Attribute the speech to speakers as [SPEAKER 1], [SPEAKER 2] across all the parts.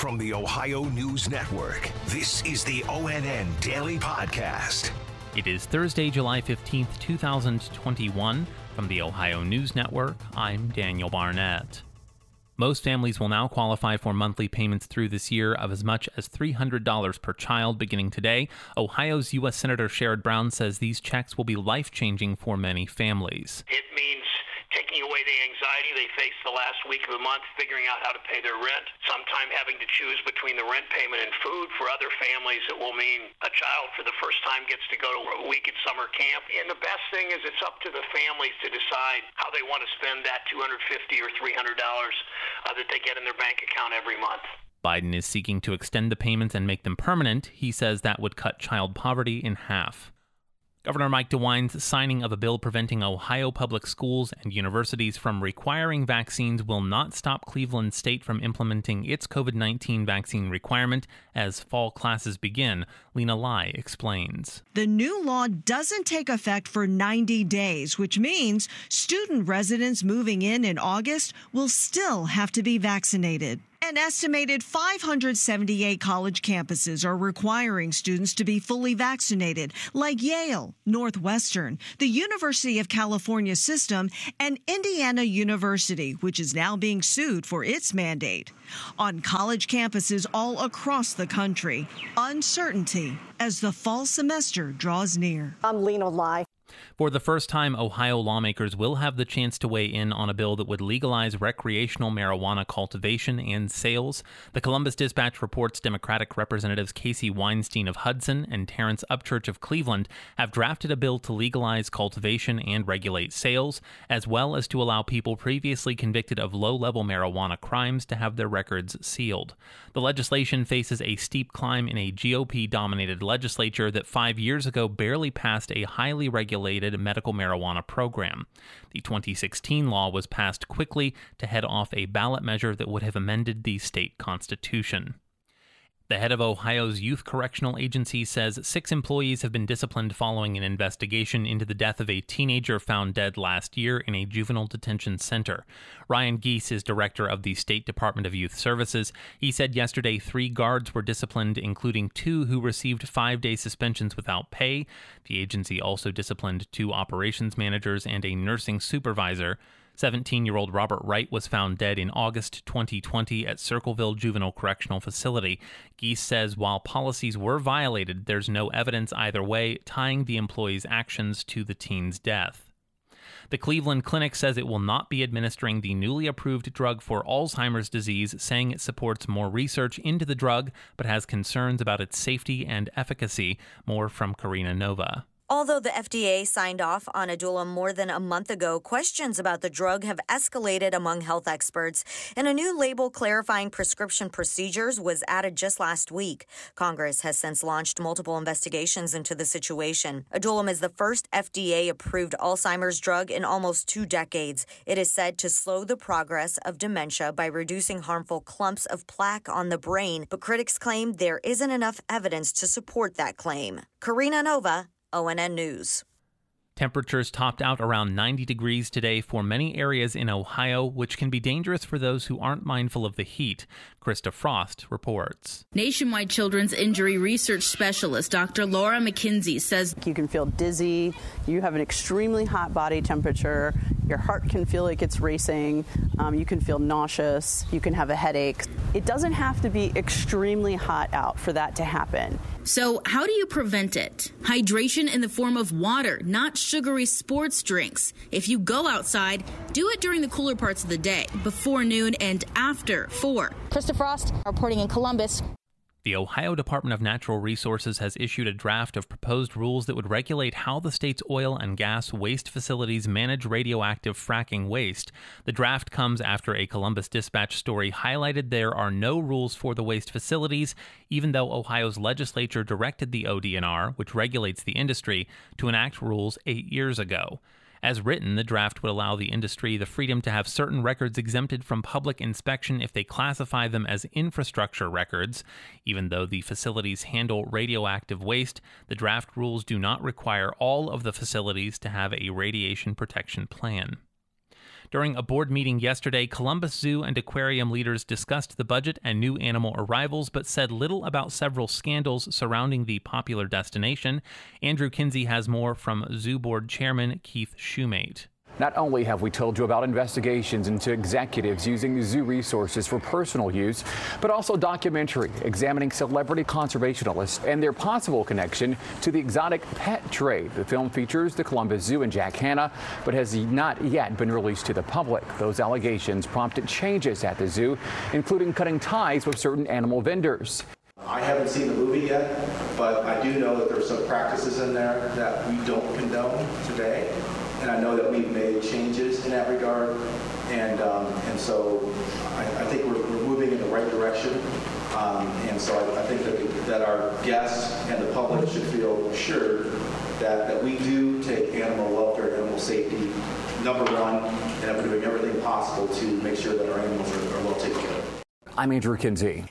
[SPEAKER 1] From the Ohio News Network, this is the ONN Daily Podcast.
[SPEAKER 2] It is Thursday, July 15th, 2021. From the Ohio News Network, I'm Daniel Barnett. Most families will now qualify for monthly payments through this year of as much as $300 per child beginning today. Ohio's U.S. Senator Sherrod Brown says these checks will be life changing for many families.
[SPEAKER 3] It means taking away the anxiety they face the last week of the month, figuring out how to pay their rent, sometime having to choose between the rent payment and food. For other families, it will mean a child for the first time gets to go to a week at summer camp. And the best thing is it's up to the families to decide how they want to spend that 250 or $300 uh, that they get in their bank account every month.
[SPEAKER 2] Biden is seeking to extend the payments and make them permanent. He says that would cut child poverty in half. Governor Mike DeWine's signing of a bill preventing Ohio public schools and universities from requiring vaccines will not stop Cleveland State from implementing its COVID 19 vaccine requirement as fall classes begin. Lena Lai explains.
[SPEAKER 4] The new law doesn't take effect for 90 days, which means student residents moving in in August will still have to be vaccinated. An estimated 578 college campuses are requiring students to be fully vaccinated, like Yale, Northwestern, the University of California system, and Indiana University, which is now being sued for its mandate. On college campuses all across the country, uncertainty as the fall semester draws near.
[SPEAKER 5] I'm Lena Lai.
[SPEAKER 2] For the first time, Ohio lawmakers will have the chance to weigh in on a bill that would legalize recreational marijuana cultivation and sales. The Columbus Dispatch reports Democratic Representatives Casey Weinstein of Hudson and Terrence Upchurch of Cleveland have drafted a bill to legalize cultivation and regulate sales, as well as to allow people previously convicted of low level marijuana crimes to have their records sealed. The legislation faces a steep climb in a GOP dominated legislature that five years ago barely passed a highly regulated regulated medical marijuana program. The 2016 law was passed quickly to head off a ballot measure that would have amended the state constitution. The head of Ohio's Youth Correctional Agency says six employees have been disciplined following an investigation into the death of a teenager found dead last year in a juvenile detention center. Ryan Gies is director of the State Department of Youth Services. He said yesterday three guards were disciplined, including two who received five day suspensions without pay. The agency also disciplined two operations managers and a nursing supervisor. 17 year old Robert Wright was found dead in August 2020 at Circleville Juvenile Correctional Facility. Gies says while policies were violated, there's no evidence either way tying the employee's actions to the teen's death. The Cleveland Clinic says it will not be administering the newly approved drug for Alzheimer's disease, saying it supports more research into the drug but has concerns about its safety and efficacy. More from Karina Nova.
[SPEAKER 6] Although the FDA signed off on Aduhelm more than a month ago, questions about the drug have escalated among health experts, and a new label clarifying prescription procedures was added just last week. Congress has since launched multiple investigations into the situation. Aduhelm is the first FDA approved Alzheimer's drug in almost two decades. It is said to slow the progress of dementia by reducing harmful clumps of plaque on the brain, but critics claim there isn't enough evidence to support that claim. Karina Nova, ONN News.
[SPEAKER 2] Temperatures topped out around 90 degrees today for many areas in Ohio, which can be dangerous for those who aren't mindful of the heat. Krista Frost reports.
[SPEAKER 7] Nationwide Children's Injury Research Specialist Dr. Laura McKenzie says
[SPEAKER 8] you can feel dizzy, you have an extremely hot body temperature, your heart can feel like it's racing, um, you can feel nauseous, you can have a headache. It doesn't have to be extremely hot out for that to happen.
[SPEAKER 7] So, how do you prevent it? Hydration in the form of water, not sugary sports drinks. If you go outside, do it during the cooler parts of the day, before noon and after 4.
[SPEAKER 9] Krista Frost reporting in Columbus.
[SPEAKER 2] The Ohio Department of Natural Resources has issued a draft of proposed rules that would regulate how the state's oil and gas waste facilities manage radioactive fracking waste. The draft comes after a Columbus Dispatch story highlighted there are no rules for the waste facilities, even though Ohio's legislature directed the ODNR, which regulates the industry, to enact rules eight years ago. As written, the draft would allow the industry the freedom to have certain records exempted from public inspection if they classify them as infrastructure records. Even though the facilities handle radioactive waste, the draft rules do not require all of the facilities to have a radiation protection plan. During a board meeting yesterday, Columbus Zoo and aquarium leaders discussed the budget and new animal arrivals, but said little about several scandals surrounding the popular destination. Andrew Kinsey has more from Zoo Board Chairman Keith Shumate.
[SPEAKER 5] Not only have we told you about investigations into executives using zoo resources for personal use, but also documentary examining celebrity conservationists and their possible connection to the exotic pet trade. The film features the Columbus Zoo and Jack Hanna, but has not yet been released to the public. Those allegations prompted changes at the zoo, including cutting ties with certain animal vendors.
[SPEAKER 10] I haven't seen the movie yet, but I do know that there are some practices in there that we don't condone today and I know that we've made changes in that regard. And, um, and so I, I think we're, we're, moving in the right direction. Um, and so I, I think that, that our guests and the public should feel assured that, that we do take animal welfare and animal safety number one, and that we're doing everything possible to make sure that our animals are, are well taken care of.
[SPEAKER 5] I'm Andrew Kinsey.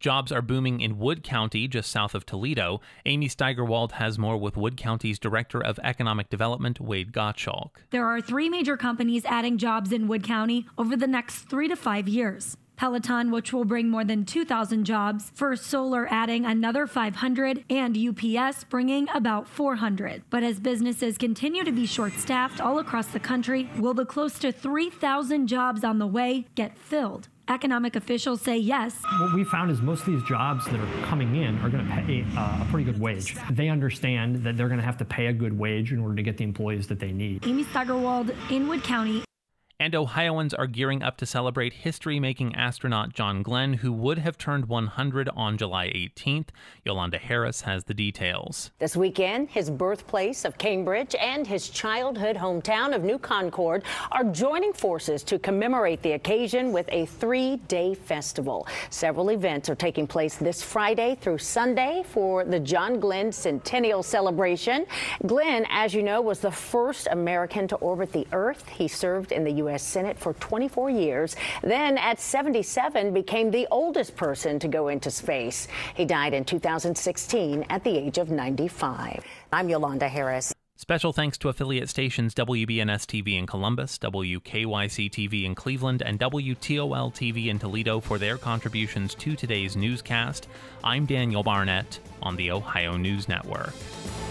[SPEAKER 2] Jobs are booming in Wood County, just south of Toledo. Amy Steigerwald has more with Wood County's Director of Economic Development, Wade Gottschalk.
[SPEAKER 11] There are three major companies adding jobs in Wood County over the next three to five years. Peloton, which will bring more than 2,000 jobs, First Solar adding another 500, and UPS bringing about 400. But as businesses continue to be short staffed all across the country, will the close to 3,000 jobs on the way get filled? Economic officials say yes.
[SPEAKER 12] What we found is most of these jobs that are coming in are going to pay uh, a pretty good wage. They understand that they're going to have to pay a good wage in order to get the employees that they need.
[SPEAKER 11] Amy Steigerwald, in Wood County.
[SPEAKER 2] And Ohioans are gearing up to celebrate history making astronaut John Glenn, who would have turned 100 on July 18th. Yolanda Harris has the details.
[SPEAKER 13] This weekend, his birthplace of Cambridge and his childhood hometown of New Concord are joining forces to commemorate the occasion with a three day festival. Several events are taking place this Friday through Sunday for the John Glenn Centennial Celebration. Glenn, as you know, was the first American to orbit the Earth. He served in the U.S. U.S. Senate for 24 years. Then at 77 became the oldest person to go into space. He died in 2016 at the age of 95. I'm Yolanda Harris.
[SPEAKER 2] Special thanks to affiliate stations WBNS TV in Columbus, WKYC TV in Cleveland, and WTOL TV in Toledo for their contributions to today's newscast. I'm Daniel Barnett on the Ohio News Network.